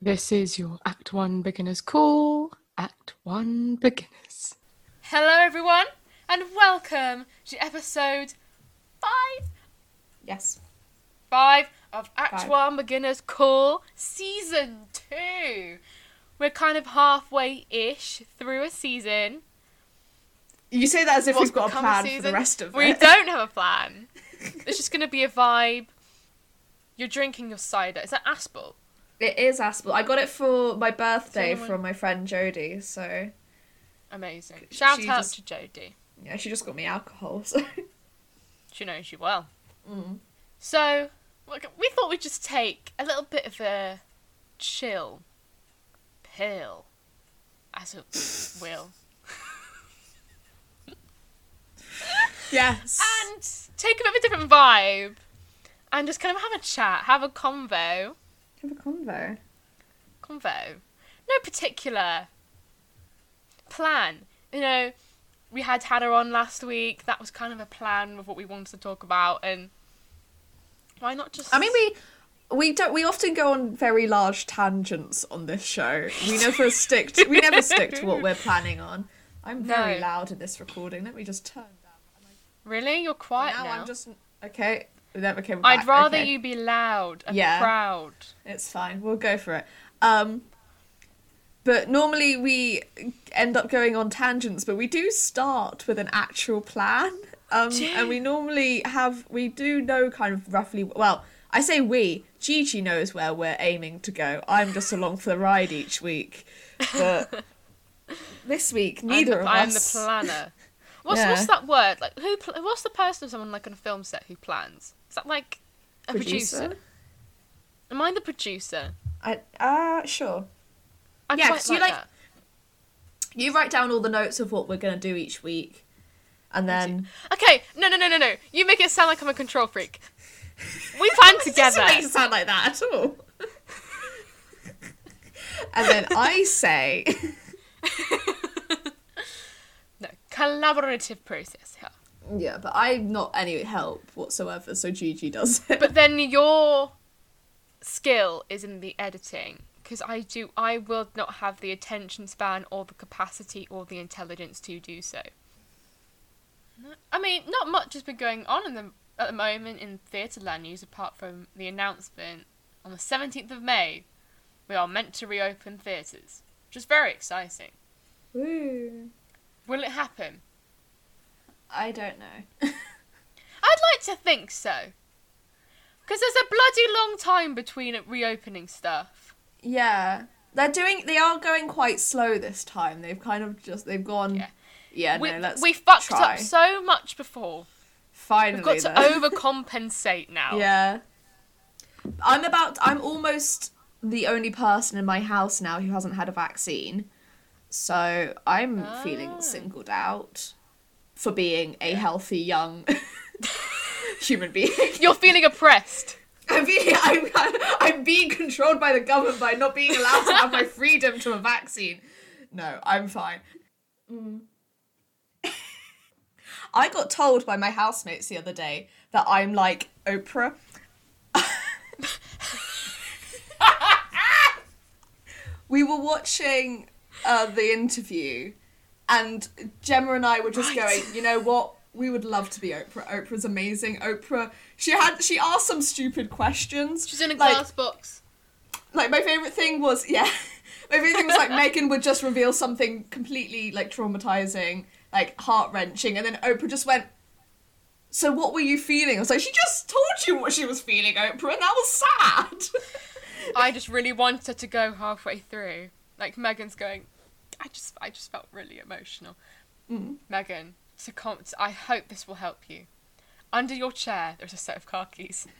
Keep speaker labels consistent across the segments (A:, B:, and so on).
A: This is your Act 1 Beginner's Call. Act 1 Beginners.
B: Hello, everyone, and welcome to episode five,
C: Yes.
B: five of Act
C: Five.
B: One Beginner's Call, season two. We're kind of halfway ish through a season.
C: You say that as if
B: What's
C: we've got a
B: become
C: plan for the rest of
B: We
C: it.
B: We don't have a plan. it's just going to be a vibe. You're drinking your cider. Is that Aspall?
C: It is Aspall. I got it for my birthday from my friend Jodie, so
B: Amazing. Shout
C: She
B: out
C: just-
B: to Jodie.
C: yeah, she just got me alcohol. So
B: She knows you well.
C: Mm.
B: So, we thought we'd just take a little bit of a chill pill, as it will,
C: yes,
B: and take a bit of a different vibe, and just kind of have a chat, have a convo.
C: Have a convo.
B: Convo. No particular plan. You know, we had Hannah on last week. That was kind of a plan of what we wanted to talk about, and why not just?
C: I mean, we we don't we often go on very large tangents on this show. We never stick to we never stick to what we're planning on. I'm very
B: No.
C: loud in this recording. Let me just turn down.
B: really, you're quiet
C: now,
B: now.
C: I'm just okay. Then- Okay, we're
B: I'd rather
C: Okay.
B: you be loud and
C: Yeah.
B: proud.
C: It's fine. We'll go for it. Um, but normally we end up going on tangents, but we do start with an actual plan. Um, and we normally have, we do know kind of roughly, well, I say we, Gigi knows where we're aiming to go. I'm just along for the ride each week. But this week, neither
B: I'm
C: of
B: the, I'm
C: us.
B: the planner. What's
C: Yeah.
B: what's that word? Like who? What's the person of someone like on a film set who plans? Is that like a producer? Am I the producer?
C: I, uh, sure.
B: I'd
C: Yeah,
B: quite
C: 'cause you
B: like
C: like- You write down all the notes of what we're going to do each week. And then.
B: Okay, no, no, no, no, no. You make it sound like I'm a control freak. We plan together.
C: doesn't make it sound like that at all. and then I say,
B: no, collaborative process here.
C: Yeah, but I'm not any help whatsoever, so Gigi does it.
B: But then your skill is in the editing because I do I will not have the attention span or the capacity or the intelligence to do so. I mean, not much has been going on in the at the moment in Theatreland news apart from the announcement on the 17th of May we are meant to reopen theatres, which is very exciting.
C: Woo.
B: Will it happen?
C: I don't know.
B: I'd like to think so. Because there's a bloody long time between reopening stuff.
C: yeah, they're doing. They are going quite slow this time. They've kind of just. They've gone.
B: Yeah.
C: Yeah,
B: we,
C: no, let's.
B: we fucked
C: try.
B: up so much before.
C: Finally,
B: We've got to
C: though.
B: overcompensate now.
C: Yeah. I'm about. I'm almost the only person in my house now who hasn't had a vaccine, so I'm feeling
B: Ah.
C: singled out for being a healthy young human being.
B: You're feeling oppressed.
C: I'm being, I'm, I'm being controlled by the government by not being allowed to have my freedom to a vaccine. No, I'm fine. Mm. I got told by my housemates the other day that I'm like Oprah. we were watching uh, the interview, and Gemma and I were just
B: Right.
C: going, you know what? We would love to be Oprah. Oprah's amazing. Oprah. She had. She asked some stupid questions.
B: She's in a
C: like,
B: glass box.
C: like my favorite thing was yeah my favorite thing was like meghan would just reveal something completely like traumatizing like heart-wrenching and then oprah just went so what were you feeling i was like she just told you what she was feeling oprah and that was sad
B: I just really wanted to go halfway through. Like Meghan's going. I just, I just felt really emotional.
C: Mm.
B: Meghan, to com- I hope this will help you. Under your chair, there's a set of car keys.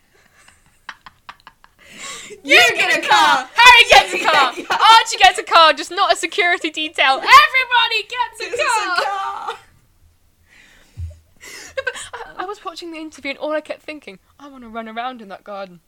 C: you get a car
B: Harry gets a car. Archie gets a car, just not a security detail. Everybody gets a
C: It's
B: car.
C: a car
B: I, I was watching the interview and all I kept thinking, I want to run around in that garden.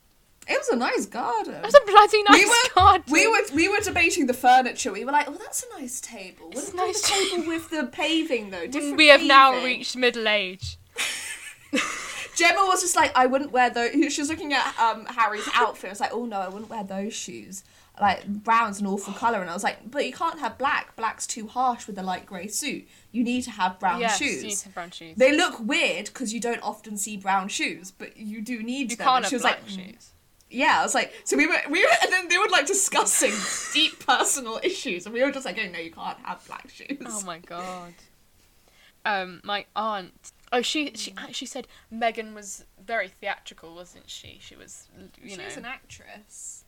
C: It was a nice garden
B: It was a bloody nice
C: we were,
B: garden.
C: we were we were debating the furniture. We were like, "Oh, that's a nice table.
B: It's
C: about
B: nice
C: table with the paving though? Different
B: we have now reached middle age.
C: Gemma was just like, I wouldn't wear those. She was looking at um, Harry's outfit. I was like, oh no, I wouldn't wear those shoes. like brown's an awful color, and I was like, but you can't have black. Black's too harsh with a light grey suit. You need to have brown
B: yes,
C: shoes.
B: you need to have brown shoes.
C: They look weird because you don't often see brown shoes, but you do need
B: you
C: them.
B: can't
C: And
B: have
C: she was
B: black
C: like,
B: shoes.
C: Yeah, I was like, so we were, we were, and then they were like discussing deep personal issues, and we were just like, oh no, you can't have black shoes.
B: Oh my god. Um, my aunt. Oh, she she actually said Meghan was very theatrical, wasn't she? She was, you know.
C: she's an actress.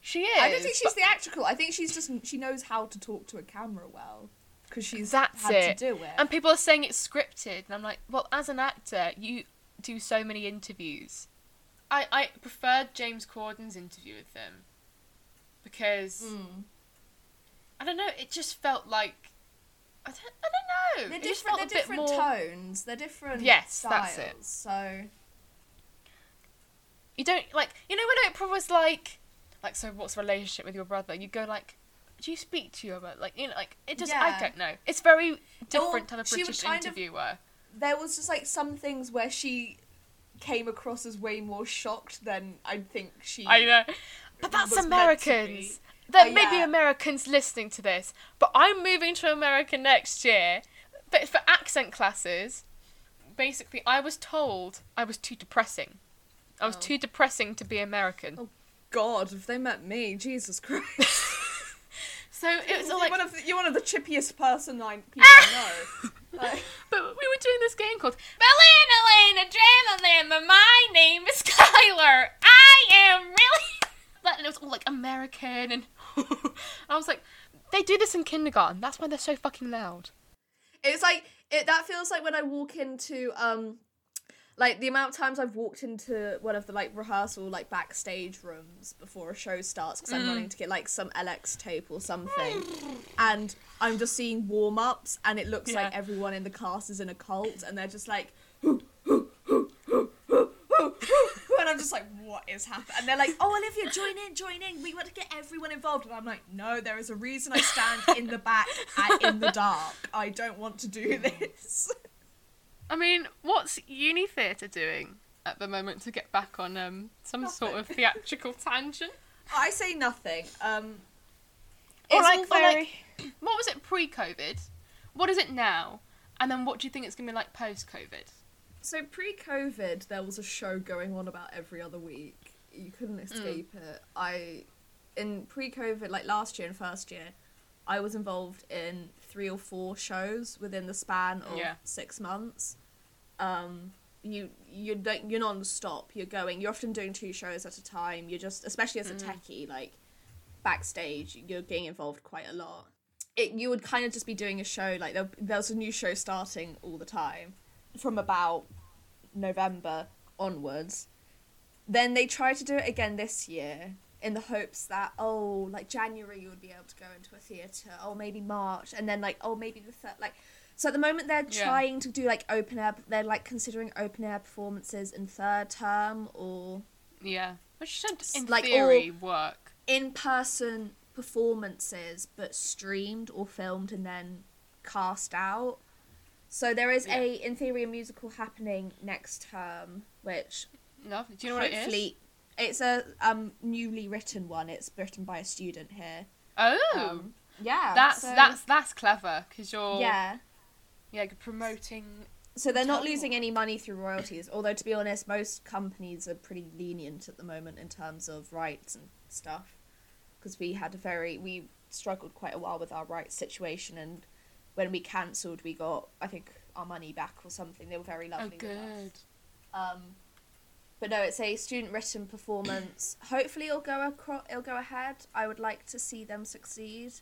B: she is.
C: I don't think she's
B: but
C: theatrical. I think she's just she knows how to talk to a camera well because she's
B: That's
C: had
B: it.
C: to do it.
B: And people are saying it's scripted, and I'm like, well, as an actor, you do so many interviews. I I preferred James Corden's interview with them because
C: Mm.
B: I don't know. It just felt like I don't I don't know.
C: They're different. They're different
B: more-
C: tones. They're different.
B: Yes,
C: styles,
B: that's it.
C: So
B: You don't like you know when Oprah was like like so what's the relationship with your brother? You go like do you speak to your brother? Like you know like it just I don't know. It's very different
C: Or
B: of
C: she was
B: British
C: kind of-
B: interviewer.
C: there was just like some things where she came across as way more shocked than I think she.
B: I know. But that's
C: was meant to
B: Americans.
C: be.
B: There
C: Uh,
B: may be
C: yeah.
B: Americans listening to this, but I'm moving to America next year. But for accent classes, basically, I was told I was too depressing. I was
C: Oh.
B: too depressing to be American.
C: Oh. God, if they met me, Jesus Christ!
B: So it was
C: you're,
B: all like,
C: one of the, you're one of the chippiest person I people I know. Like,
B: but we were doing this game called Melina Lena Adrenaline, my name is Skylar. I am really. and it was all like American, and I was like, they do this in kindergarten. That's why they're so fucking loud.
C: it's like it. That feels like when I walk into um, like the amount of times I've walked into one of the like rehearsal like backstage rooms before a show starts because I'm
B: Mm.
C: running to get like some LX tape or something, and I'm just seeing warm ups, and it looks like everyone in the cast is in a cult, and they're just like. And I'm just like, what is happening? And they're like, oh, Olivia, join in, join in. We want to get everyone involved. And I'm like, no, there is a reason I stand in the back and in the dark. I don't want to do this.
B: I mean, what's uni theatre doing at the moment to get back on um, some sort of theatrical tangent?
C: I say nothing. Um, it's
B: like-
C: all
B: or like-
C: very.
B: What was it pre-COVID? What is it now? And then what do you think it's gonna be like post-COVID?
C: So pre-COVID, there was a show going on about every other week. You couldn't escape it. I, in pre-COVID, like last year and first year, I was involved in three or four shows within the span of
B: Yeah.
C: six months. Um, you you don't you're non-stop. You're going. You're often doing two shows at a time. You're just, especially as a techie, like backstage, you're getting involved quite a lot. It you would kind of just be doing a show like there, there's a new show starting all the time from about November onwards. Then they tried to do it again this year in the hopes that oh like January you would be able to go into a theatre, oh maybe March, and then like oh maybe the third like. So at the moment they're
B: Yeah.
C: trying to do like open air. They're like considering open air performances in third term or
B: Yeah, which should, in
C: Like,
B: theory, work.
C: in person performances but streamed or filmed and then cast out. So there is a in theory a musical happening next term, which
B: No, do you know what it is?
C: It's a um newly written one. It's written by a student here.
B: Oh,
C: Um, yeah,
B: that's
C: so-
B: that's that's clever because you're yeah
C: yeah.
B: you're promoting.
C: So they're not losing any money through royalties. Although to be honest, most companies are pretty lenient at the moment in terms of rights and stuff. Because we had a very we struggled quite a while with our rights situation, and when we cancelled, we got I think our money back or something. They were very
B: Oh,
C: lovely. with us.
B: good.
C: Um, but no, it's a student written performance. Hopefully, it'll go acro- it'll go ahead. I would like to see them succeed.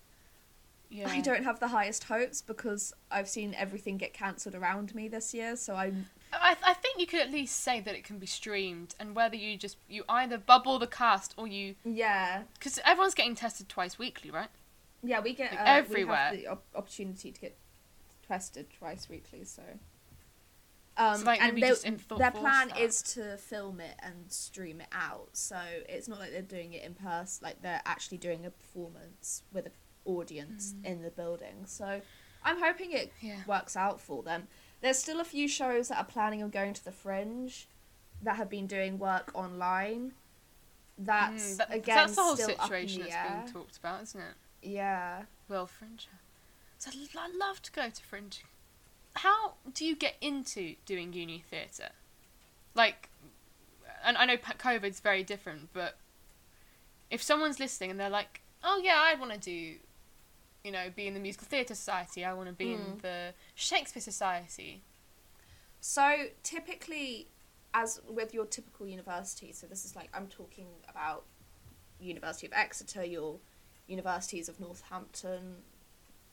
B: Yeah.
C: I don't have the highest hopes because I've seen everything get cancelled around me this year. So I'm
B: I, I think you could at least say that it can be streamed, and whether you just you either bubble the cast or you
C: yeah
B: because everyone's getting tested twice weekly, right?
C: yeah we get uh,
B: Everywhere.
C: We have the op- opportunity to get tested twice weekly. So. Um,
B: So, like,
C: and they- their plan
B: that.
C: is to film it and stream it out. So it's not like they're doing it in person; like they're actually doing a performance with an audience in the building. So I'm hoping it
B: Mm. Yeah.
C: works out for them. There's still a few shows that are planning on going to the Fringe that have been doing work online. that's
B: Mm, that-
C: again
B: that's the whole
C: still up in
B: situation that's
C: air.
B: being talked about, isn't it?
C: Yeah.
B: Well, Fringe. So I'd love to go to Fringe. How do you get into doing uni theatre? Like, and I know COVID's very different, but if someone's listening and they're like, "Oh yeah, I want to do, you know, be in the musical theatre society. I want to be in
C: Mm.
B: the Shakespeare society."
C: So typically, as with your typical university, so this is like I'm talking about University of Exeter, your universities of Northampton.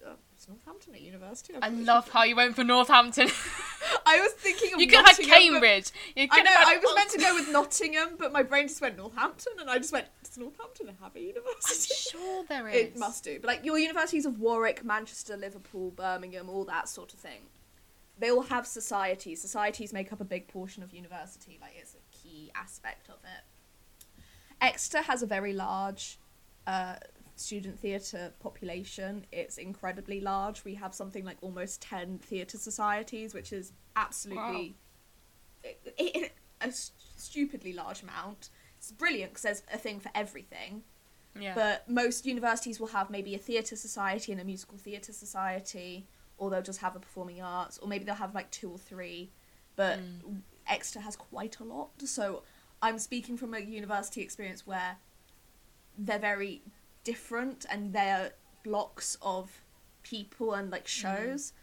C: Uh, is Northampton a university?
B: I
C: probably
B: love how you went for Northampton.
C: I was thinking of
B: you could have had Cambridge. You
C: I know.
B: have
C: I
B: had
C: was meant to go with Nottingham, but my brain just went Northampton, and I just went. Does Northampton have a
B: I'm
C: university?
B: sure there is.
C: It must do. But like your universities of Warwick, Manchester, Liverpool, Birmingham, all that sort of thing. They all have societies. Societies make up a big portion of university. Like it's a key aspect of it. Exeter has a very large uh, student theatre population. It's incredibly large. We have something like almost ten theatre societies, which is absolutely it, it, a s- stupidly large amount. It's brilliant because there's a thing for everything.
B: Yeah.
C: But most universities will have maybe a theatre society and a musical theatre society, or they'll just have a performing arts, or maybe they'll have like two or three. But mm. Exeter has quite a lot. So I'm speaking from a university experience where they're very different and they're blocks of people and like mm-hmm. shows.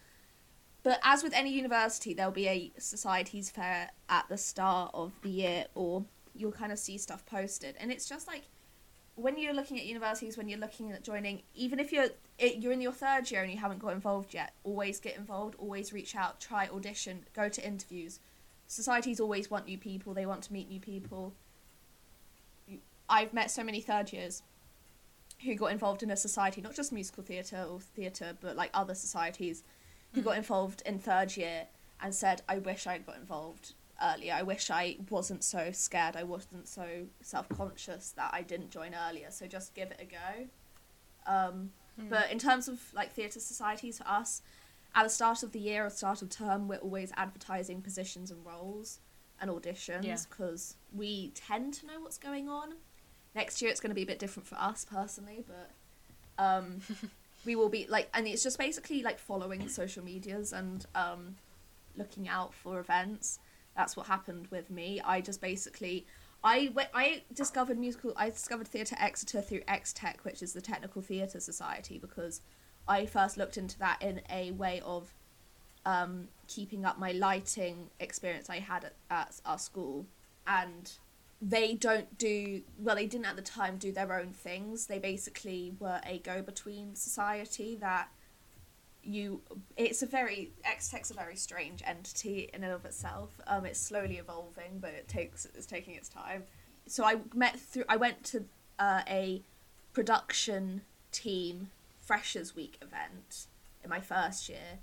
C: But as with any university, there'll be a societies fair at the start of the year, or you'll kind of see stuff posted, and it's just like when you're looking at universities, when you're looking at joining, even if you're you're in your third year and you haven't got involved yet, always get involved. Always reach out, try audition, go to interviews. Societies always want new people. They want to meet new people. I've met so many third years who got involved in a society, not just musical theatre or theatre, but like other societies, who got involved in third year and said, "I wish I'd got involved earlier. I wish I wasn't so scared. I wasn't so self conscious that I didn't join earlier. So just give it a go." Um, But in terms of like theatre societies for us, at the start of the year or start of term, we're always advertising positions and roles and auditions because we tend to know what's going on. Next year it's going to be a bit different for us personally, but um, we will be like, and it's just basically like following social medias and um, looking out for events. That's what happened with me. I just basically. I, went, I discovered musical. I discovered Theatre Exeter through XTech, which is the Technical Theatre Society, because I first looked into that in a way of um, keeping up my lighting experience I had at, at our school. And they don't do, well, they didn't at the time do their own things. They basically were a go between society that you, it's a very, XTech's a very strange entity in and of itself. Um, it's slowly evolving, but it takes, it's taking its time. So I met through, I went to uh, a production team Freshers Week event in my first year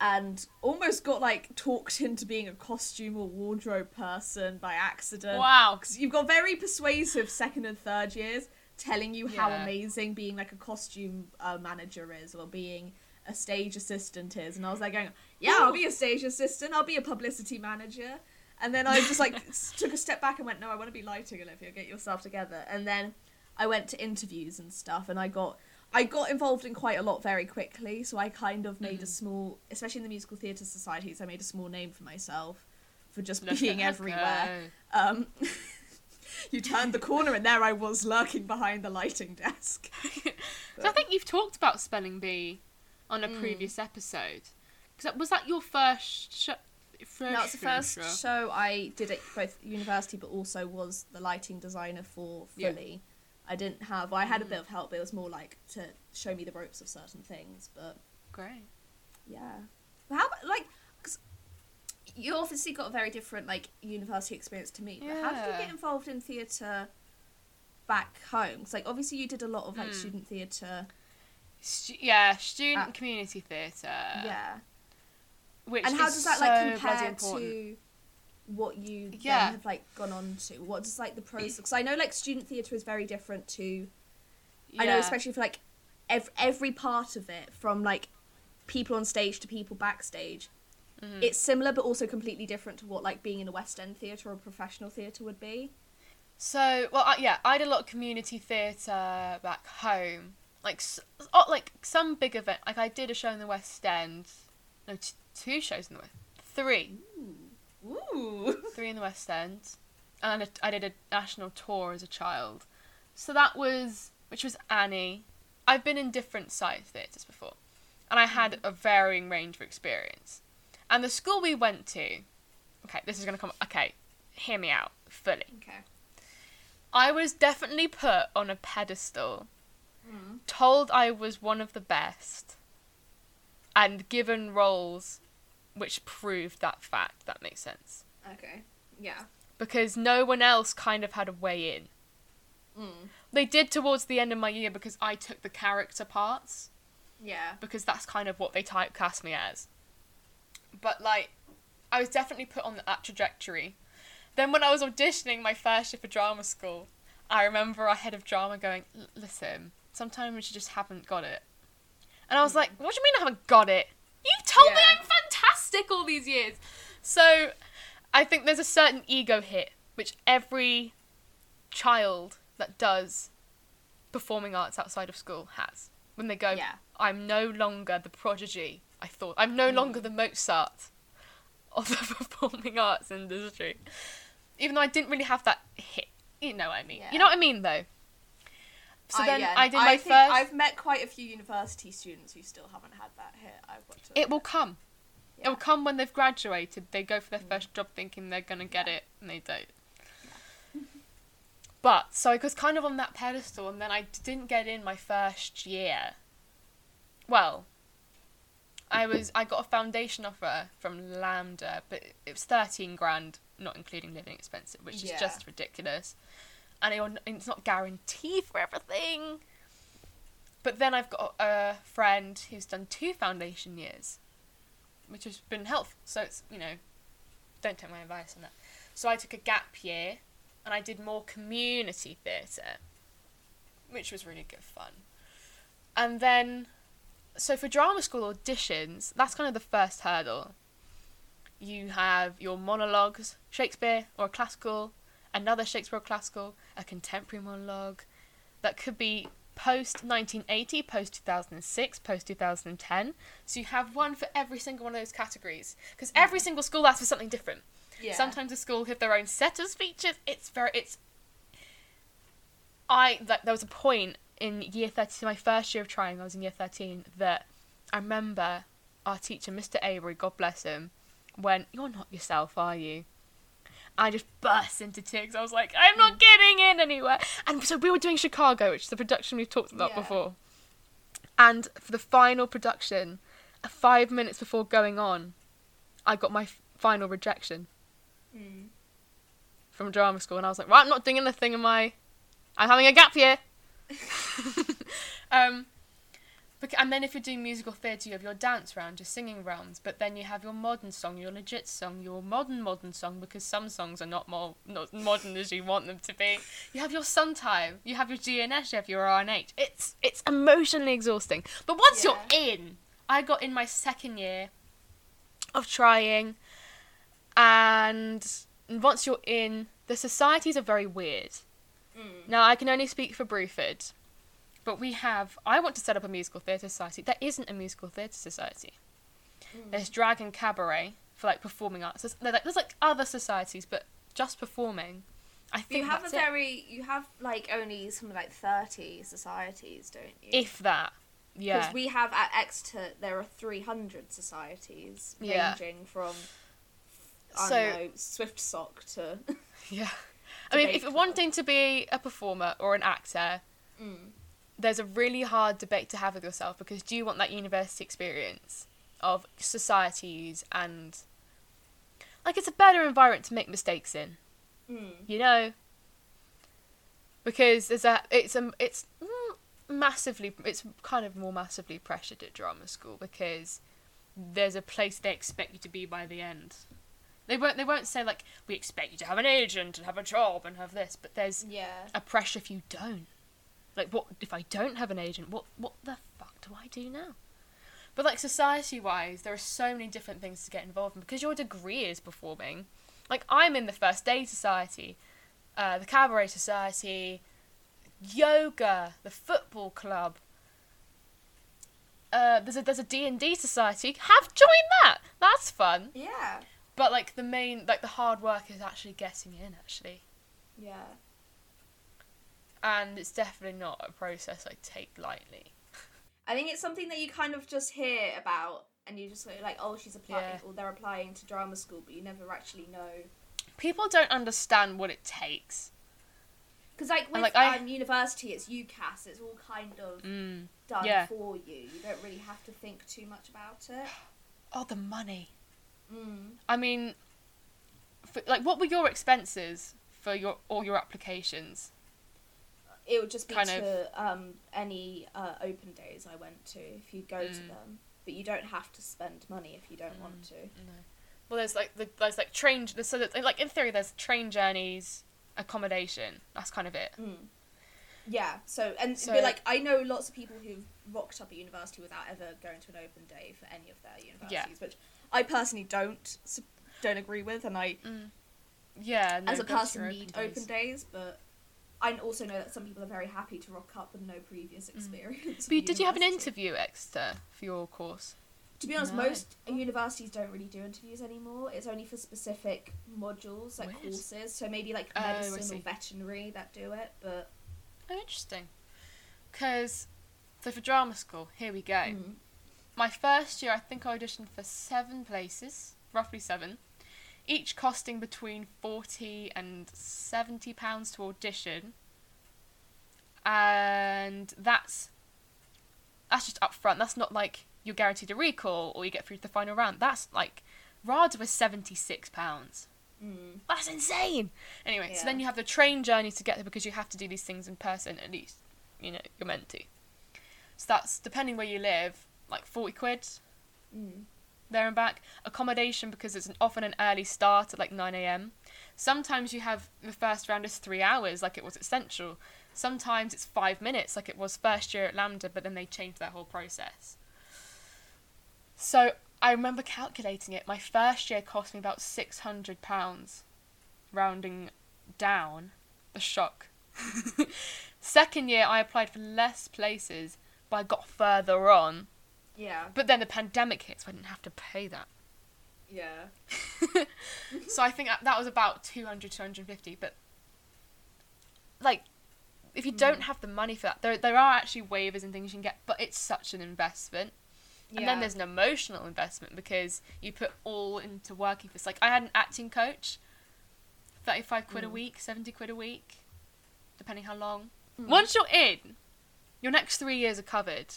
C: and almost got like talked into being a costume or wardrobe person by accident.
B: Wow.
C: Because you've got very persuasive second and third years telling you how
B: Yeah.
C: amazing being like a costume uh, manager is or being a stage assistant is. And I was like going, yeah, I'll be a stage assistant. I'll be a publicity manager. And then I just like took a step back and went, no, I want to be lighting, Olivia. Get yourself together. And then I went to interviews and stuff, and I got I got involved in quite a lot very quickly. So I kind of made a small, especially in the musical theatre societies, I made a small name for myself for just
B: Look
C: being everywhere. Um, you turned the corner, and there I was lurking behind the lighting desk.
B: So I think you've talked about spelling bee on a
C: Mm.
B: previous episode. that- was that your first show? First
C: That was the first
B: show?
C: I did at both university, but also was the lighting designer for. Fully. I didn't have. Well, I had a
B: Mm.
C: bit of help, but it was more like to show me the ropes of certain things. But
B: Great.
C: yeah, how about like? 'cause you obviously got a very different like university experience to me. But how did you get involved in theatre back home? 'Cause, like obviously you did a lot of like
B: Mm.
C: student theatre.
B: Stu- yeah, student
C: Uh,
B: community theatre.
C: yeah.
B: Which
C: and how
B: is
C: does that
B: so
C: like compare to what you
B: Yeah.
C: then have like gone on to what does like the process because i know like student theatre is very different to i know especially for like ev- every part of it from like people on stage to people backstage
B: Mhm.
C: it's similar but also completely different to what like being in a west end theatre or professional theatre would be
B: So, well, I, yeah, I did a lot of community theatre back home. Like, oh, like some big event. Like, I did a show in the West End. No, t- two shows in the West. Three.
C: Ooh.
B: Three in the West End. And I did- I did a national tour as a child. So that was, which was Annie. I've been in different side theatres before. And I had hmm. a varying range of experience. And the school we went to, okay, this is going to come, okay, hear me out fully.
C: Okay.
B: I was definitely put on a pedestal, hmm. told I was one of the best, and given roles which proved that fact. That makes sense.
C: Okay. Yeah.
B: Because no one else kind of had a way in.
C: Mm.
B: They did towards the end of my year because I took the character parts,
C: Yeah.
B: because that's kind of what they typecast me as. But, like, I was definitely put on that trajectory. Then when I was auditioning my first year for drama school, I remember our head of drama going, "L- "Listen, sometimes you just haven't got it." And I was like, "What do you mean I haven't got it? You've told me I'm fantastic all these years." So, I think there's a certain ego hit which every child that does performing arts outside of school has when they go,
C: Yeah.
B: "I'm no longer the prodigy." I thought I'm no longer the Mozart of the performing arts industry. Even though I didn't really have that hit. You know what I mean.
C: Yeah.
B: You know what I mean, though. So then
C: yeah,
B: I did my
C: think
B: first.
C: I've met quite a few university students who still haven't had that hit. I've got to.
B: It will come. It
C: Yeah.
B: will come when they've graduated. They go for their mm. first job thinking they're gonna get it, and they don't. But so I was kind of on that pedestal, and then I didn't get in my first year. Well, I was I got a foundation offer from LAMDA, but it was thirteen grand, not including living expenses, which is
C: Yeah.
B: just ridiculous. And it- it's not guaranteed for everything. But then I've got a friend who's done two foundation years, which has been helpful. So it's you know, don't take my advice on that. So I took a gap year, and I did more community theatre, which was really good fun. And then, so for drama school auditions, that's kind of the first hurdle. You have your monologues, Shakespeare or a classical, another Shakespeare or classical, a contemporary monologue that could be post 1980, post 2006, post 2010. So you have one for every single one of those categories because every single school asks for something different.
C: Yeah.
B: Sometimes a school have their own set of speeches. It's very it's. I like there was a point in year thirteen, my first year of trying. I was in year thirteen that I remember our teacher, Mr. Avery, God bless him, went, "You're not yourself, are you?" I just burst into tears. I was like, "I'm not getting in anywhere." And so we were doing Chicago, which is the production we've talked about
C: Yeah.
B: before. And for the final production, uh, five minutes before going on, I got my f- final rejection
C: Mm.
B: from drama school, and I was like, "Right, I'm not doing anything in my, I'm having a gap year." um, and then if you're doing musical theatre, you have your dance round, your singing rounds, but then you have your modern song, your legit song, your modern modern song, because some songs are not more not modern as you want them to be. You have your Sondheim, you have your G&S, you have your R&H. It's it's emotionally exhausting, but once you're in, I got in my second year of trying, and once you're in, the societies are very weird.
C: Mm.
B: Now, I can only speak for Bruford, but we have. I want to set up a musical theatre society. There isn't a musical theatre society. There's drag and cabaret for like performing arts. There's, there's like, there's like other societies, but just performing. I think
C: You have a
B: that's it.
C: very, you have like only something like thirty societies, don't you?
B: if that, yeah,
C: Because we have at Exeter, there are 300 societies
B: Yeah.
C: ranging from, I
B: So-
C: don't know, Swift Sock to.
B: yeah. I mean, if you're wanting to be a performer or an actor,
C: Mm.
B: There's a really hard debate to have with yourself because do you want that university experience of societies and like it's a better environment to make mistakes in
C: Mm.
B: you know because there's a it's a it's massively it's kind of more massively pressured at drama school because there's a place they expect you to be by the end they won't they won't say like we expect you to have an agent and have a job and have this but there's
C: Yeah.
B: a pressure if you don't. Like, what if I don't have an agent? What what the fuck do I do now? But like society wise, there are so many different things to get involved in because your degree is performing. Like I'm in the first aid society, uh, the Cabaret Society, yoga, the football club. Uh, there's a there's a D and D society. Have joined that. That's fun.
C: Yeah.
B: But like the main like the hard work is actually getting in actually,
C: Yeah.
B: And it's definitely not a process I take lightly.
C: I think it's something that you kind of just hear about and you just go like, oh, she's applying
B: Yeah.
C: or they're applying to drama school, but you never actually know.
B: People don't understand what it takes.
C: Because like with
B: like, I-
C: um, university, it's UCAS. It's all kind of
B: Mm.
C: done
B: yeah.
C: for you. You don't really have to think too much about it.
B: Oh, the money.
C: Mm.
B: I mean, for, like, what were your expenses for your all your applications?
C: It would just be
B: Kind
C: to um, any uh, open days I went to if you go to
B: Mm.
C: them. But you don't have to spend money if you don't want to.
B: Well, there's like the, there's like train. So that, like in theory, there's train journeys, accommodation. That's kind of it.
C: Mm. Yeah. So and
B: So-
C: like I know lots of people who've rocked up at university without ever going to an open day for any of their universities, yeah. which I personally don't don't agree with, and I
B: Yeah. No,
C: as a person need
B: days.
C: open days, but. I also know that some people are very happy to rock up with no previous experience.
B: Mm. But did you have an interview extra for your course?
C: To be honest,
B: No.
C: most universities don't really do interviews anymore. It's only for specific modules, like
B: Weird.
C: courses. So maybe like
B: Oh,
C: medicine or veterinary that do it. But
B: Oh, interesting. Because so for drama school, here we go.
C: mm,
B: My first year, I think I auditioned for seven places, roughly seven, each costing between forty and seventy pounds to audition. And that's that's just up front. That's not like you're guaranteed a recall or you get through to the final round. That's like RADA was seventy six pounds.
C: mm,
B: That's insane. Anyway, so then you have the train journey to get there because you have to do these things in person at least. You know, you're meant to. So that's depending where you live, like forty quid
C: mm.
B: There and back. Accommodation because it's an, often an early start at like nine a.m. Sometimes you have the first round is three hours, like it was at Central. Sometimes it's five minutes, like it was first year at LAMDA, but then they changed that whole process. So I remember calculating it. My first year cost me about six hundred pounds, rounding down. The shock. Second year, I applied for less places, but I got further on.
C: Yeah,
B: But then the pandemic hit, so I didn't have to pay that.
C: yeah,
B: so I think that- was about 200, 250. But, like, if you don't have the money for that, there, there are actually waivers and things you can get, but it's such an investment.
C: yeah.
B: And then there's an emotional investment because you put all into working for this. Like, I had an acting coach, 35 quid a
C: Mm.
B: week, 70 quid a week, depending how long.
C: Mm.
B: Once you're in, your next three years are covered.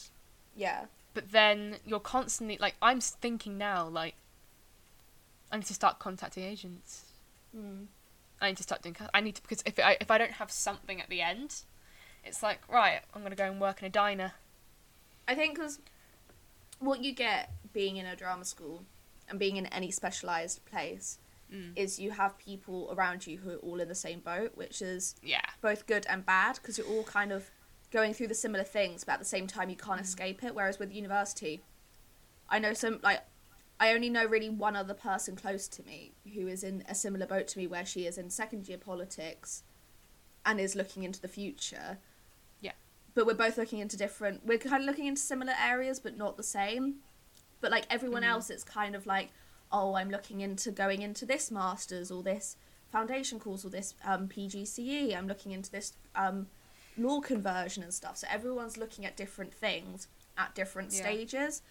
C: yeah,
B: but then you're constantly like I'm thinking now like I need to start contacting agents.
C: mm.
B: I need to start doing. I need to because if I if I don't have something at the end, it's like right I'm gonna go and work in a diner.
C: I think because what you get being in a drama school and being in any specialized place
B: Mm.
C: is you have people around you who are all in the same boat, which is
B: Yeah.
C: both good and bad because you're all kind of going through the similar things, but at the same time you can't escape it. Whereas with university, I know some like I only know really one other person close to me who is in a similar boat to me, where she is in second year politics and is looking into the future.
B: Yeah.
C: But we're both looking into different. We're kind of looking into similar areas, but not the same. But like everyone
B: Mhm.
C: else, it's kind of like, oh, I'm looking into going into this masters or this foundation course or this um, PGCE. I'm looking into this um, law conversion and stuff. So everyone's looking at different things at different
B: Yeah.
C: stages.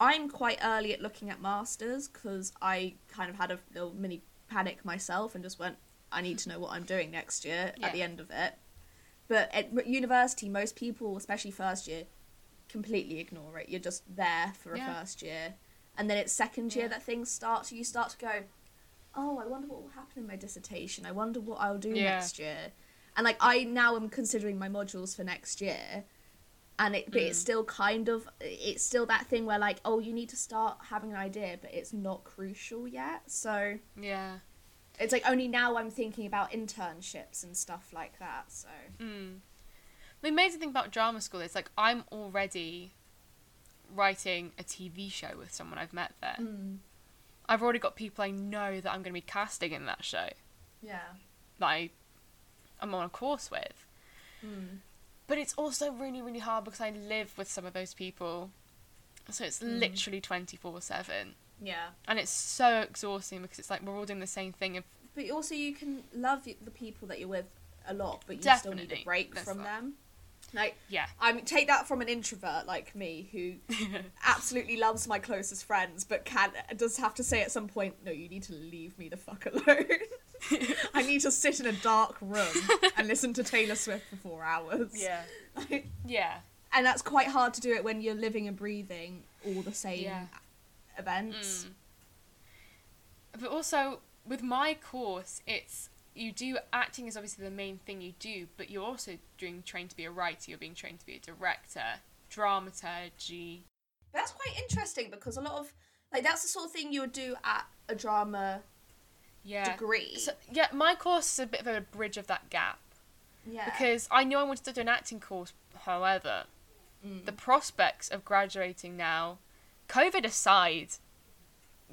C: I'm quite early at looking at masters because I kind of had a little mini panic myself and just went, I need to know what I'm doing next year
B: Yeah.
C: at the end of it. But at university, most people, especially first year, completely ignore it. You're just there for a
B: Yeah.
C: first year. And then it's second year
B: Yeah.
C: that things start to, you start to go, oh, I wonder what will happen in my dissertation. I wonder what I'll do next year. And like, I now am considering my modules for next year. And it, but it's
B: Mm.
C: still kind of, it's still that thing where like, oh, you need to start having an idea, but it's not crucial yet. So
B: Yeah.
C: it's like only now I'm thinking about internships and stuff like that. So
B: Mm. The amazing thing about drama school is like I'm already writing a TV show with someone I've met there. I've already got people I know that I'm going to be casting in that show.
C: yeah,
B: that I I'm on a course with. Hmm. But it's also really, really hard because I live with some of those people. So it's hmm. literally 24 7.
D: Yeah.
B: And it's so exhausting because it's like we're all doing the same thing. And
D: But also, you can love the people that you're with a lot, but you still need a break
B: That's
D: from
B: that.
D: them. Like,
B: yeah.
C: I mean, take that from an introvert like me who absolutely loves my closest friends, but can does have to say at some point, no, you need to leave me the fuck alone. I need to sit in a dark room and listen to Taylor Swift for four hours.
B: Yeah. Yeah.
C: and that's quite hard to do it when you're living and breathing all the same
B: Yeah.
C: events.
B: Mm. But also with my course, it's you do acting is obviously the main thing you do, but you're also doing trained to be a writer. You're being trained to be a director, dramaturgy.
D: that's quite interesting because a lot of like that's the sort of thing you would do at a drama
B: Yeah.
D: degree.
B: So, yeah, my course is a bit of a bridge of that gap
D: yeah.
B: because I knew I wanted to do an acting course. However, the prospects of graduating now, COVID aside,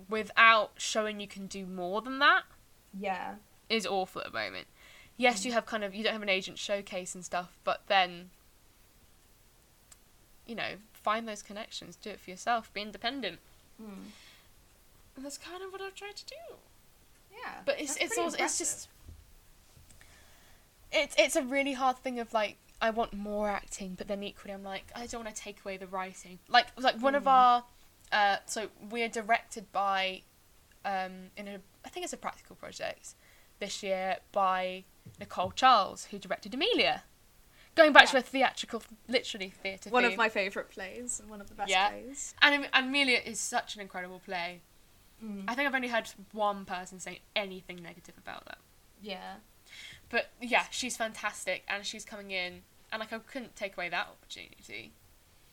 B: without showing you can do more than that,
D: yeah.
B: is awful at the moment. Yes, you have kind of you don't have an agent showcase and stuff, but then you know, find those connections, do it for yourself, be independent.
D: Mm.
B: And that's kind of what I've tried to do.
D: Yeah.
B: But it's it's also it's just it's it's a really hard thing of like I want more acting, but then equally I'm like I don't want to take away the writing. Like like one of our uh so we're directed by um in a I think it's a practical project this year by Nicole Charles who directed Emilia. Going back to a theatrical literally theatre
C: One
B: theme.
C: of my favourite plays and one of the best
B: Yeah.
C: plays.
B: and Am- Emilia is such an incredible play.
C: Mm.
B: I think I've only heard one person say anything negative about that.
D: Yeah.
B: But yeah, she's fantastic, and she's coming in, and like I couldn't take away that opportunity.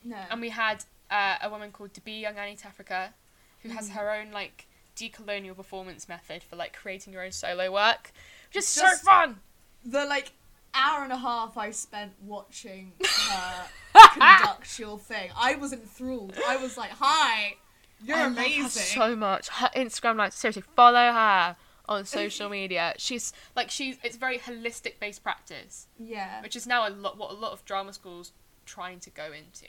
D: No.
B: And we had uh, a woman called Debbie Young Annie Africa, who has her own like decolonial performance method for like creating your own solo work, which is so fun.
C: The like hour and a half I spent watching her conduct your thing, I was enthralled. I was like, "Hi, you're
B: I
C: amazing."
B: so much. Her Instagram, like seriously, follow her on social media. She's like she's it's very holistic based practice.
D: yeah.
B: which is now a lot what a lot of drama schools trying to go into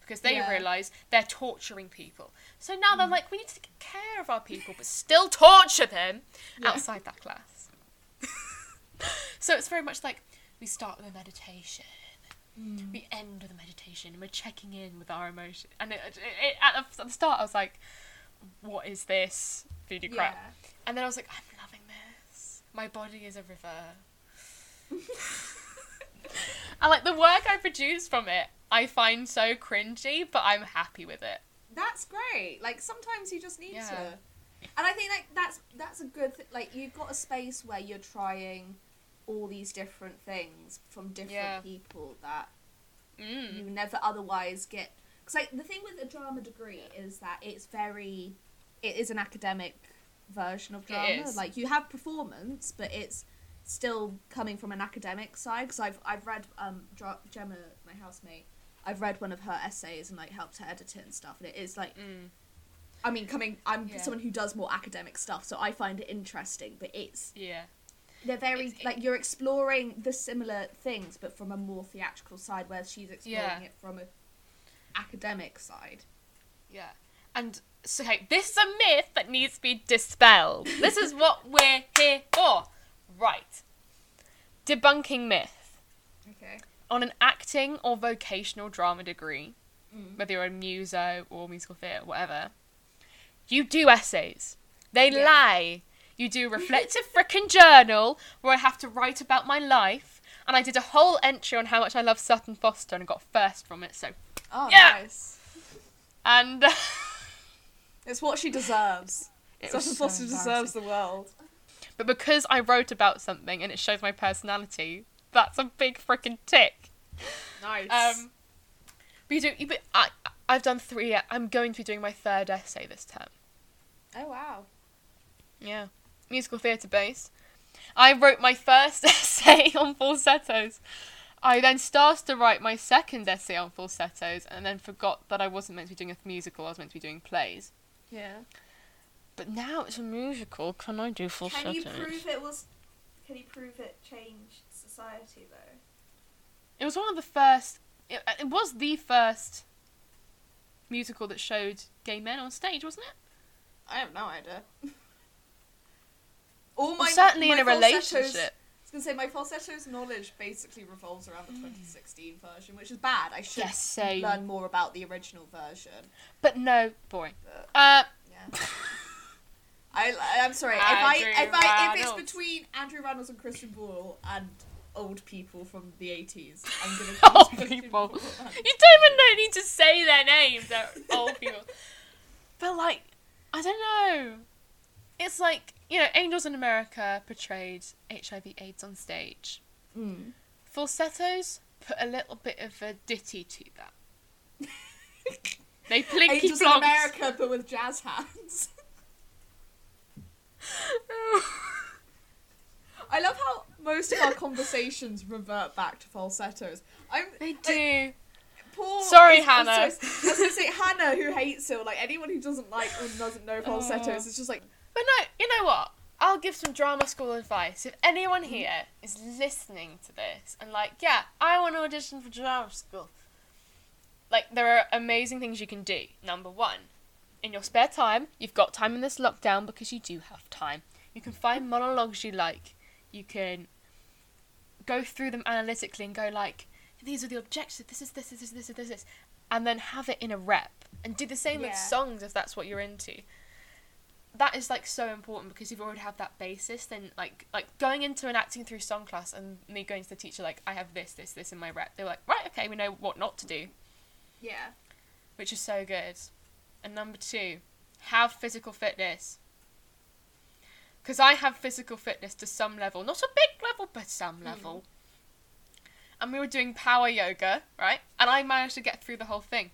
B: because they
C: Yeah.
B: realise they're torturing people. So now they're mm. like, we need to take care of our people, but still torture them outside that class. so it's very much like we start with a meditation. Mm. We end with meditation, and we're checking in with our emotion. And it, it, it, at, the, at the start, I was like, "What is this voodoo crap?"
D: Yeah.
B: And then I was like, I'm loving this. My body is a river. and like the work I produce from it, I find so cringy, but I'm happy with it.
C: That's great. Like sometimes you just need
B: Yeah.
C: to.
D: And I think like that's that's a good th- like you've got a space where you're trying all these different things from different
B: Yeah.
D: people that
B: Mm.
D: you never otherwise get. Because like the thing with a drama degree is that it's very, it is an academic version of drama. Like you have performance, but it's still coming from an academic side. Because I've I've read um Gemma, my housemate, I've read one of her essays and like helped her edit it and stuff, and it is like.
B: Mm.
C: I mean, coming. I'm
B: Yeah.
C: someone who does more academic stuff, so I find it interesting. But it's
B: Yeah.
D: They're very
B: It's-
D: like you're exploring the similar things, but from a more theatrical side, where she's exploring
B: Yeah.
D: it from a academic side.
B: Yeah. And so hey, this is a myth that needs to be dispelled. this is what we're here for. Right. Debunking myth.
C: okay.
B: on an acting or vocational drama degree, mm. whether you're a muso or musical theatre, whatever, you do essays. They
C: Yeah.
B: lie. You do a reflective frickin' journal where I have to write about my life, and I did a whole entry on how much I love Sutton Foster and got first from it. So,
C: Oh,
B: Yeah.
C: nice.
B: and
C: It's what she deserves. Sutton
B: so
C: Foster deserves the world.
B: but because I wrote about something and it shows my personality, that's a big frickin' tick.
C: Nice.
B: Um, but you do. You, but I, I've done three. I'm going to be doing my third essay this term.
C: oh wow.
B: Yeah, musical theatre based. I wrote my first essay on falsettos. I then started to write my second essay on falsettos, and then forgot that I wasn't meant to be doing a musical. I was meant to be doing plays.
C: Yeah.
B: But now it's a musical. Can I do falsettos?
D: Can you prove it was? Can you prove it changed Society though?
B: It was one of the first. It, uh, it was the first musical that showed gay men on stage, wasn't it?
C: I have no idea. All
B: Or certainly in a relationship.
C: I was gonna say my falsettos knowledge basically revolves around the 2016 version, which is bad. I should
B: Yes,
C: learn more about the original version.
B: But no, boring.
C: But
B: Uh,
C: yeah. I, I'm sorry. If I, if I, if it's between Andrew Rannells and Christian Borle and old people from the 80s, I'm gonna
B: Old
C: Christian
B: people. You don't even need to say their names. They're old people. But like, I don't know. It's like you know, Angels in America portrayed HIV/AIDS on stage.
C: Mm.
B: Falsettos put a little bit of a ditty to that. They plinky
C: Angels in. America, but with jazz hands. I love how most of our conversations revert back to falsettos. I'm
B: they do.
C: poor.
B: Sorry,
C: is-
B: Hannah.
C: I was gonna say Hannah, who hates it, or like anyone who doesn't like or doesn't know falsettos.
B: Oh.
C: It's just like
B: But no, you know what? I'll give some drama school advice. If anyone here is listening to this and like, yeah, I want to audition for drama school. Like, there are amazing things you can do. Number one, in your spare time, you've got time in this lockdown because you do have time. You can find monologues you like. You can go through them analytically and go like, these are the objectives. This is this, this is this, this, this, this, and then have it in a rep and do the same with songs if that's what you're into that is like so important because you've already have that basis then like like going into an acting through song class and me going to the teacher like i have this this this in my rep they're like right okay we know what not to do.
D: Yeah.
B: which is so good. And number two have physical fitness. Because i have physical fitness to some level not a big level but some hmm. level. And we were doing power yoga right? And i managed to get through the whole thing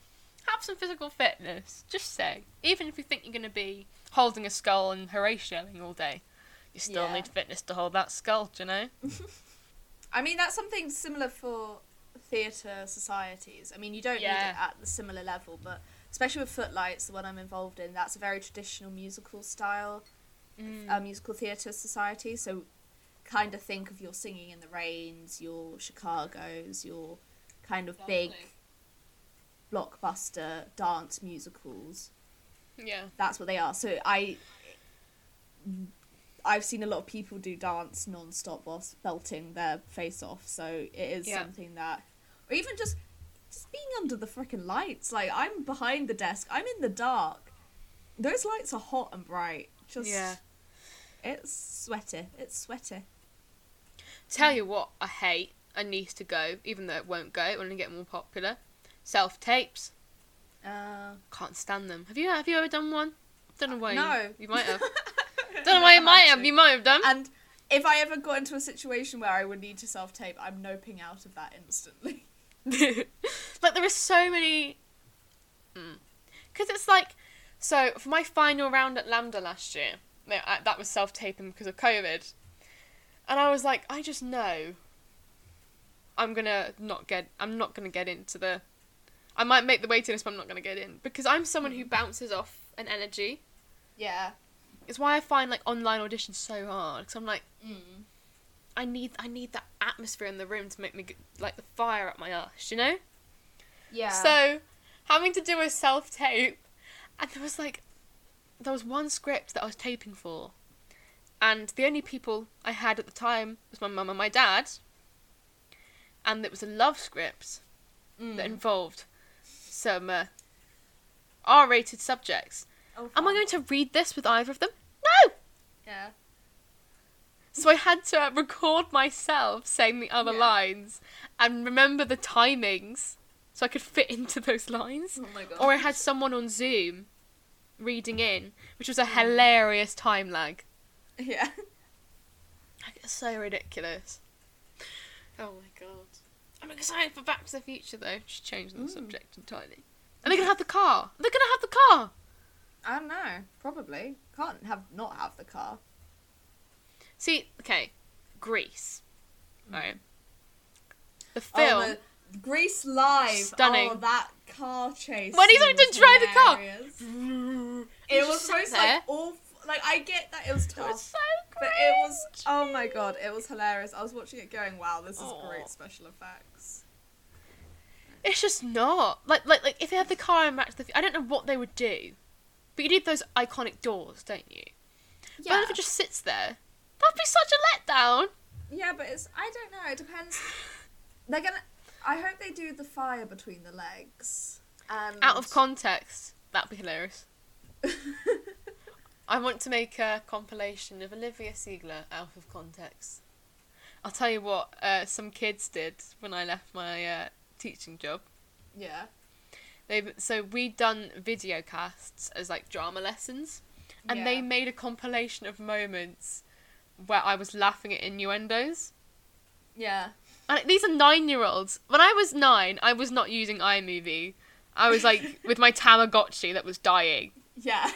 B: have some physical fitness just say even if you think you're going to be holding a skull and horatioing all day you still
C: Yeah.
B: need fitness to hold that skull do you know
C: I mean, that's something similar for theatre societies. I mean, you don't need it at the similar level, but especially with Footlights, the one I'm involved in, that's a very traditional musical style,
B: Mm.
C: uh, musical theatre society. So, kind of think of your Singing in the Rains, your Chicago's, your kind of big blockbuster dance musicals.
B: yeah
C: That's what they are. So I, I've seen a lot of people do dance non-stop whilst belting their face off. So it is
B: Yeah.
C: something that, or even just, just being under the freaking lights. Like I'm behind the desk. I'm in the dark. Those lights are hot and bright. Just
B: yeah
C: it's sweaty. It's sweaty.
B: Tell you what, I hate and needs to go, even though it won't go. It will only get more popular. Self tapes.
C: Uh,
B: Can't stand them. Have you have you ever done one? Don't know why.
C: no.
B: You, you might have. Don't know why you might have. You might have done.
C: And if I ever got into a situation where I would need to self-tape, I'm noping out of that instantly.
B: like there are so many. Because it's like, so for my final round at LAMDA last year, that was self taping because of COVID, and I was like, I just know. I'm gonna not get. I'm not gonna get into the. I might make the waiting list, but I'm not gonna get in because I'm someone who bounces off an energy.
C: Yeah.
B: It's why I find like online auditions so hard because I'm like,
C: Mm.
B: I need I need that atmosphere in the room to make me get, like the fire up my ass, you know.
D: Yeah.
B: So, having to do a self tape, and there was like, there was one script that I was taping for, and the only people I had at the time was my mum and my dad, and it was a love script that involved some uh, R rated subjects.
C: Oh,
B: Am I going to read this with either of them? No!
C: Yeah.
B: So I had to uh, record myself saying the other
C: Yeah.
B: lines and remember the timings so I could fit into those lines.
C: Oh my god.
B: Or I had someone on Zoom reading in, which was a hilarious time lag.
C: yeah.
B: It's so ridiculous. Oh my god. I'm excited for Back to the Future though. She's changing the subject entirely. And they're gonna have the car. They're gonna have the car.
C: I don't know. Probably can't have not have the car.
B: See, okay, Grease, mm. right? The
C: Oh,
B: film.
C: no. Grease live.
B: Stunning.
C: Oh, that car chase.
B: When he's having to drive the car. It
C: was most like
B: there.
C: Like I get that it was tough.
B: was so
C: But it was oh my god, it was hilarious. I was watching it going, wow, this is
B: Aw.
C: great special effects.
B: It's just not like like like if they had the car in Back to the Future, I don't know what they would do, but you need those iconic doors, don't you?
C: Yeah.
B: But if it just sits there, that'd be such a letdown.
C: Yeah, but it's I don't know, it depends. They're gonna I hope they do the fire between the legs. And
B: Out of context, that'd be hilarious. I want to make a compilation of Olivia Siegler out of context. I'll tell you what uh, some kids did when I left my uh, teaching job.
C: Yeah.
B: They so we'd done video casts as like drama lessons, and they made a compilation of moments where I was laughing at innuendos.
C: Yeah.
B: And these are nine year olds. When I was nine, I was not using iMovie. I was like with my Tamagotchi that was dying.
C: Yeah.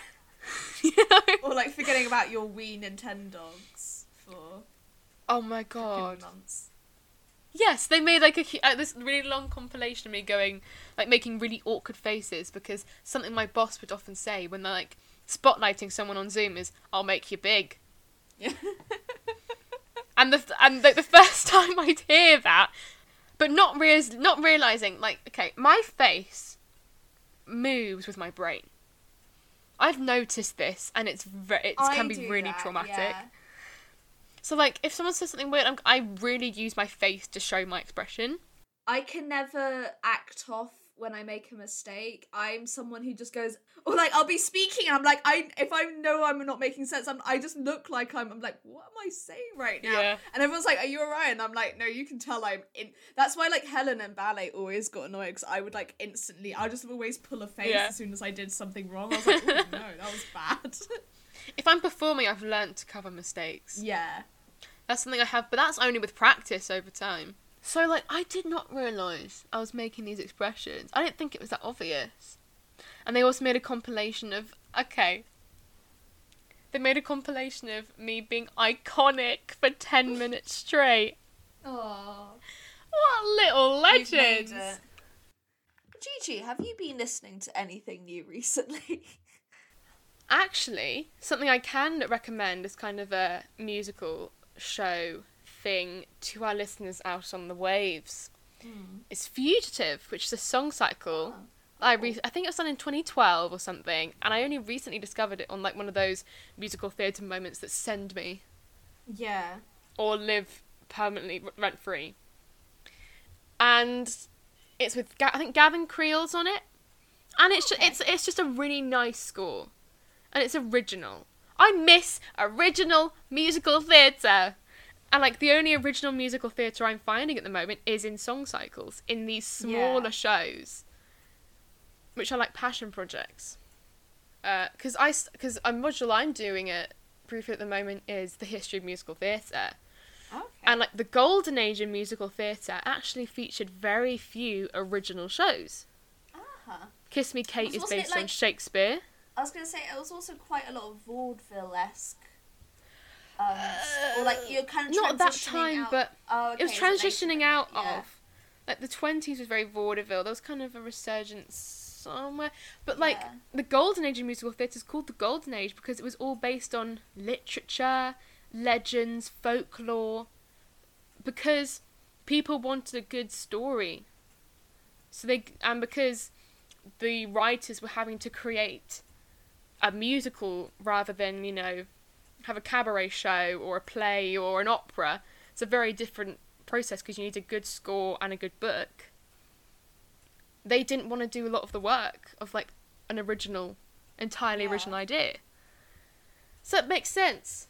C: Or like forgetting about your Wii Nintendogs for
B: Oh my
C: God.
B: god. Yes, they made like a uh, this really long compilation of me going like making really awkward faces because something my boss would often say when they're like spotlighting someone on Zoom is "I'll make you big."
C: Yeah.
B: And the and like the first time I'd hear that, but not reas not realizing like okay, my face moves with my brain. I've noticed this, and it's ve- it can be really
C: that,
B: traumatic.
C: yeah.
B: So like, if someone says something weird, I'm, I really use my face to show my expression.
C: I can never act off when I make a mistake. I'm someone who just goes, or like I'll be speaking, and I'm like, I if I know I'm not making sense, I'm I just look like I'm. I'm like, what am I saying right now?
B: Yeah.
C: And everyone's like, are you alright? And I'm like, no, you can tell I'm in. That's why like Helen and ballet always got annoyed because I would like instantly, I just always pull a face
B: Yeah.
C: as soon as I did something wrong. I was like, oh no, that was bad.
B: If I'm performing, I've learnt to cover mistakes.
C: yeah.
B: That's something I have, but that's only with practice over time. So like, I did not realise I was making these expressions. I didn't think it was that obvious. And they also made a compilation of okay. They made a compilation of me being iconic for ten minutes straight.
C: Oh.
B: What little legends!
C: Gigi, have you been listening to anything new recently?
B: Actually, something I can recommend as kind of a musical show thing to our listeners out on the waves hmm. is Fugitive, which is a song cycle. Oh. I re- oh. I think it was done in 2012 or something, and I only recently discovered it on like one of those musical theatre moments that send me
C: yeah.
B: or live permanently rent free. And it's with Ga- I think Gavin Creel's on it, and it's
C: Okay.
B: just, it's it's just a really nice score, and it's original. I miss original musical theatre. And like the only original musical theatre I'm finding at the moment is in song cycles, in these smaller
C: Yeah.
B: shows, which are like passion projects. Because I because a module I'm doing at briefly at the moment is the history of musical theatre,
C: Okay.
B: and like the golden age of musical theatre actually featured very few original shows.
C: uh-huh.
B: Kiss Me Kate is based on Shakespeare.
C: I was gonna say it was also quite a lot of vaudeville esque. Um, or like you're kind of
B: Not that time,
C: out-
B: but
C: oh,
B: it was
C: okay, so
B: transitioning out
C: yeah.
B: of like the twenties was very vaudeville. There was kind of a resurgence somewhere, but like
C: Yeah.
B: the golden age of musical theatre is called the golden age because it was all based on literature, legends, folklore, because people wanted a good story. So they and because the writers were having to create a musical rather than you know have a cabaret show or a play or an opera. It's a very different process because you need a good score and a good book. They didn't want to do a lot of the work of like an original, entirely
C: Yeah.
B: original idea. So it makes sense.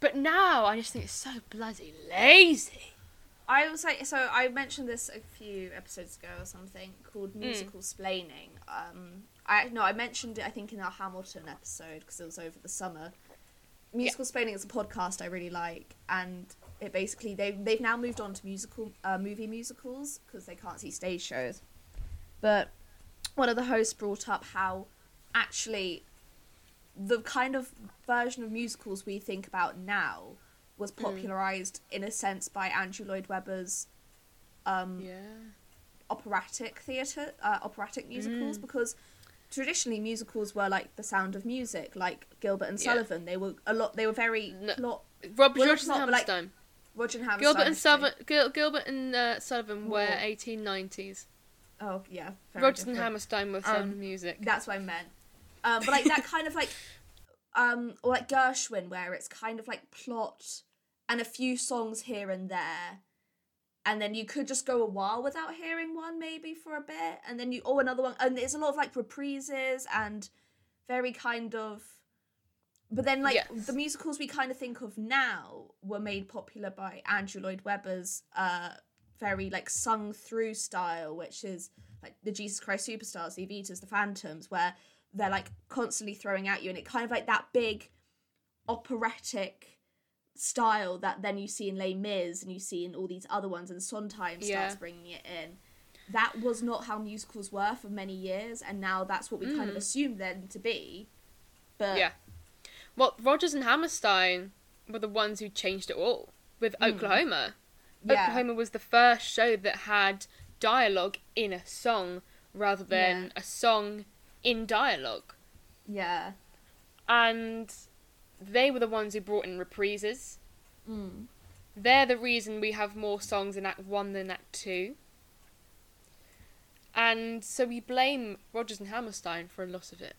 B: But now I just think it's so bloody lazy.
C: I was like, so I mentioned this a few episodes ago or something called
B: Hmm.
C: musical splaining. Um, I no, I mentioned it I think in our Hamilton episode because it was over the summer. Musical splaining is a podcast I really like, and it basically they they've now moved on to musical uh, movie musicals because they can't see stage shows. But one of the hosts brought up how actually the kind of version of musicals we think about now was popularized in a sense by Andrew Lloyd Webber's um,
B: Yeah.
C: operatic theatre, uh, operatic musicals,
B: Mm.
C: because traditionally musicals were like The Sound of Music, like Gilbert and
B: Yeah.
C: Sullivan. They were a lot. They were very
B: No.
C: plot.
B: Rob
C: Well,
B: George and
C: like-
B: Hammerstein.
C: Roger and Hammerstein.
B: Gilbert and Sullivan. Gil- Gilbert and uh, Sullivan were 1890s.
C: Oh yeah. very
B: Rodgers and. Hammerstein were Sound
C: Um,
B: of Music.
C: That's what I meant. Um, but like that kind of like, um, or like Gershwin, where it's kind of like plot and a few songs here and there, and then you could just go a while without hearing one, maybe for a bit, and then you oh another one, and there's a lot of like reprises and very kind of. But then, like
B: Yes.
C: the musicals we kind of think of now were made popular by Andrew Lloyd Webber's uh, very like sung through style, which is like the Jesus Christ Superstars, the Evitas, the Phantoms, where they're like constantly throwing at you, and it kind of like that big operatic style that then you see in Les Mis and you see in all these other ones, and Sondheim starts
B: Yeah.
C: bringing it in. That was not how musicals were for many years, and now that's what we kind of
B: Mm.
C: assume them to be. But
B: Yeah. Well, Rodgers and Hammerstein were the ones who changed it all with Oklahoma.
C: Hmm. yeah,
B: Oklahoma was the first show that had dialogue in a song rather than
C: Yeah.
B: a song in dialogue.
C: yeah,
B: And they were the ones who brought in reprises.
C: mm.
B: They're the reason we have more songs in Act 1 than Act 2. And so we blame Rodgers and Hammerstein for a lot of it.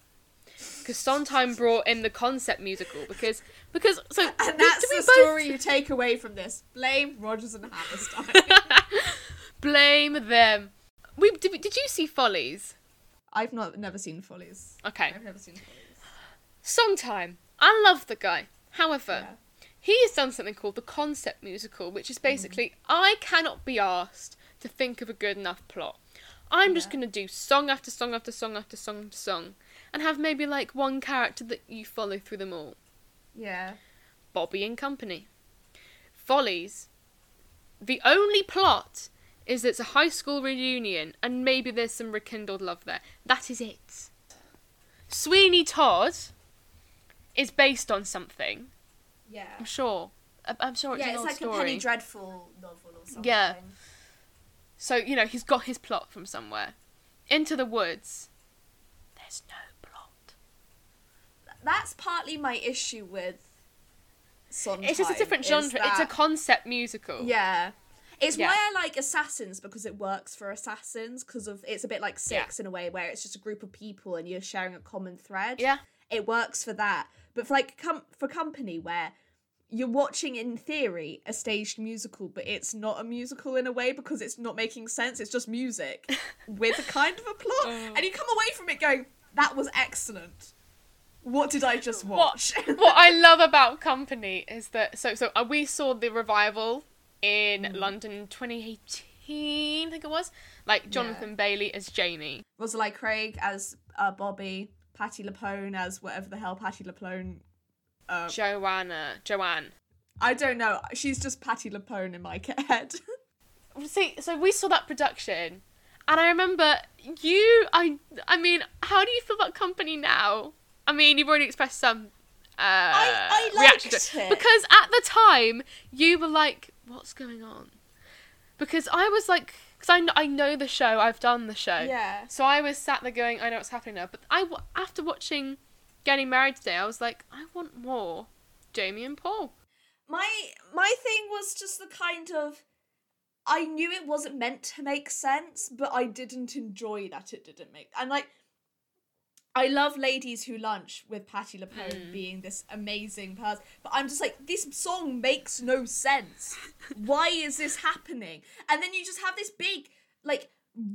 B: Because Sondheim brought in the concept musical because because so
C: and that's the
B: both-
C: story you take away from this. Blame Rodgers and Hammerstein.
B: blame them. We did, we- did you see Follies?
C: I've not never seen Follies.
B: Okay.
C: I've never seen Follies.
B: Sondheim. I love the guy. However,
C: Yeah.
B: he has done something called the concept musical, which is basically mm-hmm. I cannot be asked to think of a good enough plot. I'm just going to do song after song after song after song after song and have maybe like one character that you follow through them all.
C: Yeah.
B: Bobby and Company. Follies. The only plot is it's a high school reunion and maybe there's some rekindled love there. That is it. Sweeney Todd is based on something.
C: Yeah.
B: I'm sure. I- I'm sure it's
C: Yeah,
B: an
C: it's
B: old
C: like
B: story.
C: a Penny Dreadful novel or something.
B: Yeah. so you know he's got his plot from somewhere. Into the Woods. There's no plot.
C: That's partly my issue with Sondheim.
B: It's just a different genre. It's a concept musical.
C: Yeah. It's
B: Yeah.
C: why I like Assassins because it works for Assassins because of it's a bit like Six in a way where it's just a group of people and you're sharing a common thread.
B: Yeah.
C: It works for that. But for like com- for company where you're watching in theory a staged musical but it's not a musical in a way because it's not making sense it's just music with a kind of a plot. And you come away from it going that was excellent. What did i just watch?
B: what I love about Company is that so so uh, we saw the revival in
C: Mm.
B: London 2018, I think it was, like Jonathan Bailey as Jamie.
C: Rosalie Craig as uh, Bobby, Patti LuPone as whatever the hell Patti LuPone. Uh,
B: Joanna, Joanne.
C: I don't know. She's just Patti LuPone in my head.
B: See, so we saw that production, and I remember you. I I mean, how do you feel about Company now? I mean, you've already expressed some. Uh,
C: I
B: reaction to
C: liked it.
B: because at the time you were like, "What's going on?" Because I was like, because I, kn- I know the show, I've done the show,
C: yeah.
B: So I was sat there going, I know what's happening now. But I, w- after watching Getting Married Today, I was like, I want more Jamie and Paul.
C: My my thing was just the kind of. I knew it wasn't meant to make sense, but I didn't enjoy that it didn't make. And like, I love Ladies Who Lunch with Patti LuPone
B: Mm.
C: being this amazing person, but I'm just like, this song makes no sense. Why is this happening? And then you just have this big, like,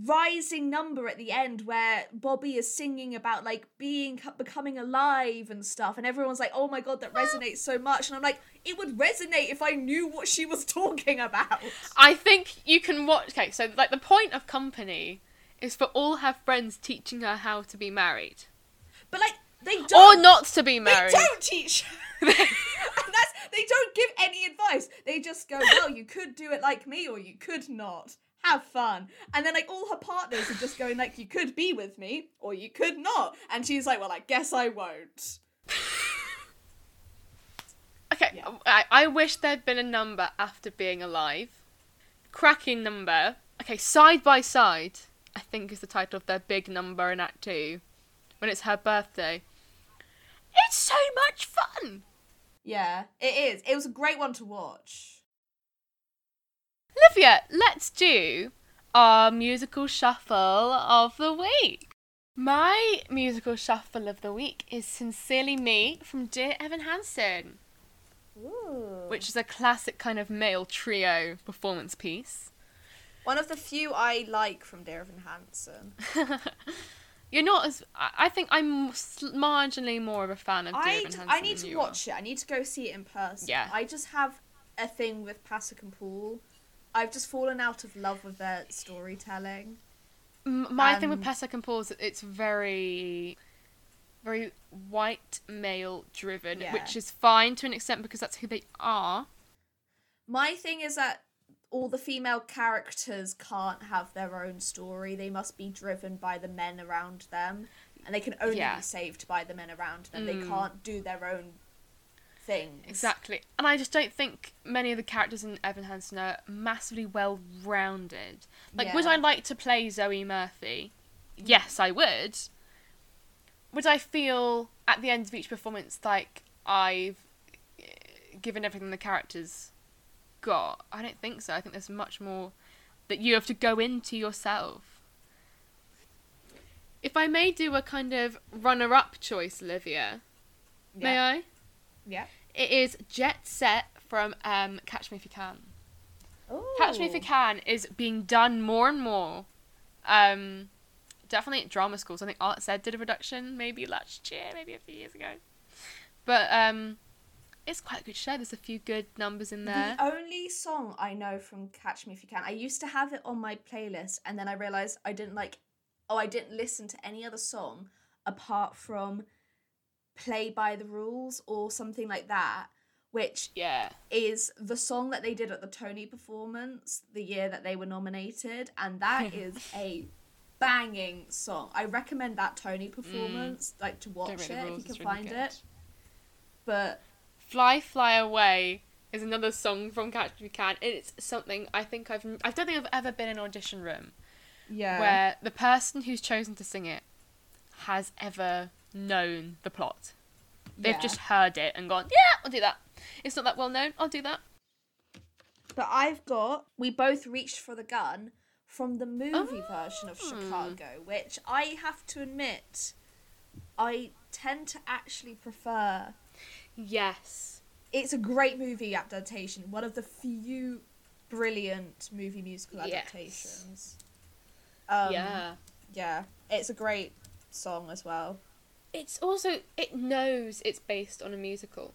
C: rising number at the end where Bobby is singing about like being becoming alive and stuff, and everyone's like, "Oh my god, that resonates so much," and I'm like, it would resonate if I knew what she was talking about.
B: I think you can watch. Okay, so like the point of Company is for all her friends teaching her how to be married
C: But like, they don't.
B: Or not to be married.
C: They don't teach. and that's they don't give any advice. They just go, "Well, you could do it like me, or you could not." Have fun, and then like all her partners are just going like, "You could be with me, or you could not," and she's like, "Well, I guess I won't."
B: Okay,
C: Yeah.
B: I, I wish there'd been a number after being alive. Cracking number. Okay, side by side. I think is the title of their big number in Act Two. When it's her birthday. It's so much fun.
C: Yeah, it is. It was a great one to watch.
B: Olivia, let's do our musical shuffle of the week. My musical shuffle of the week is Sincerely Me from Dear Evan Hansen,
C: Ooh.
B: which is a classic kind of male trio performance piece.
C: one of the few I like from Dear Evan Hansen.
B: You're not as. I think I'm marginally more of a fan of
C: I, d-. I need to watch it. I need to go see it in person.
B: Yeah.
C: I just have a thing with Pasek and Paul. I've just fallen out of love with their storytelling.
B: are. My thing with
C: Um,
B: and Paul is that it's very, very white male driven,
C: Yeah.
B: which is fine to an extent because that's who they are.
C: My thing is that all the female characters can't have their own story. They must be driven by the men around them, and they can only
B: Yeah.
C: be saved by the men around them. They
B: Mm.
C: can't do their own things.
B: Exactly. And I just don't think many of the characters in Evan Hansen are massively well rounded. Like, would I like to play Zoe Murphy? Yes, I would. Would I feel at the end of each performance like I've given everything the characters got? I don't think so. I think there's much more that you have to go into yourself. If I may do a kind of runner up choice, Olivia, may I?
C: Yeah.
B: It is Jet Set from um, Catch Me If You Can. Catch Me If You Can is being done more and more. Um, definitely at drama schools. I think ArtsEd did a production maybe last year, maybe a few years ago. But um, it's quite a good show. There's a few good numbers in there.
C: The only song I know from Catch Me If You Can, I used to have it on my playlist, and then I realized I didn't like. Oh, I didn't listen to any other song apart from "Play by the Rules" or something like that, which
B: Yeah.
C: is the song that they did at the Tony performance the year that they were nominated, and that is a banging song. I recommend that Tony mm. performance, like to watch it if you can find it. But
B: Fly Fly Away is another song from Catch Me If You Can. It's something I think I've I don't think I've ever been in an audition room
C: yeah,
B: where the person who's chosen to sing it has ever known the plot. They've
C: Yeah.
B: just heard it and gone, yeah, I'll do that. It's not that well known. I'll do that.
C: But I've got We Both Reached for the Gun from the movie version of
B: Oh.
C: Chicago, which I have to admit, I tend to actually prefer.
B: Yes.
C: It's a great movie adaptation, one of the few brilliant movie musical
B: Yes.
C: adaptations. Um,
B: yeah.
C: Yeah, it's a great song as well.
B: It's also it knows it's based on a musical.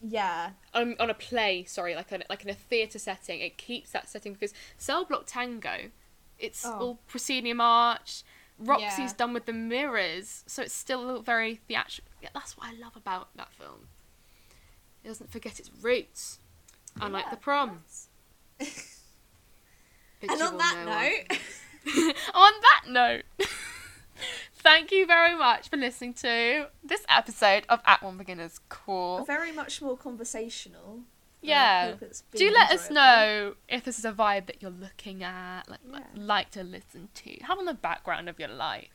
C: Yeah,
B: On, on a play, sorry, like a, like in a theatre setting. It keeps that setting because Cell Block Tango, it's
C: Oh.
B: all proscenium arch. Roxy's
C: Yeah.
B: done with the mirrors, so it's still very theatrical. Yeah, that's what I love about that film. It doesn't forget its roots, unlike
C: Yeah,
B: the prom.
C: and on that note,
B: on that note, thank you very much for listening to this episode of At One Beginner's Call.
C: very much more conversational.
B: Yeah. Do let us know if this is a vibe that you're looking at, like, like, like to listen to, have on the background of your life.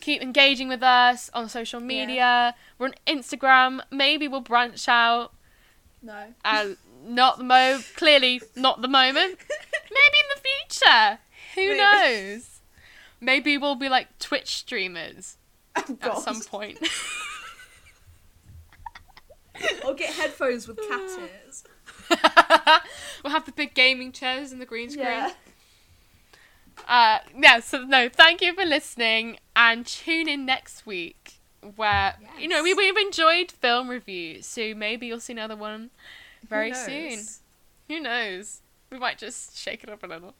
B: Keep engaging with us on social media. We're on Instagram. Maybe we'll branch out.
C: No.
B: And not the mo clearly not the moment. Maybe in the future. Who
C: Maybe.
B: knows? Maybe we'll be like Twitch streamers
C: Oh,
B: at some point.
C: Or get headphones with cat ears.
B: we'll have the big gaming chairs and the green screen.
C: Yeah.
B: Uh, yeah, so no, thank you for listening and tune in next week where, you know, we, we've enjoyed film reviews, so maybe you'll see another one very
C: Who
B: soon. Who knows? We might just shake it up a little.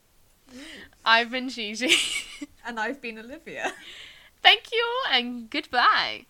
B: I've been Gigi.
C: And I've been Olivia.
B: thank you and goodbye.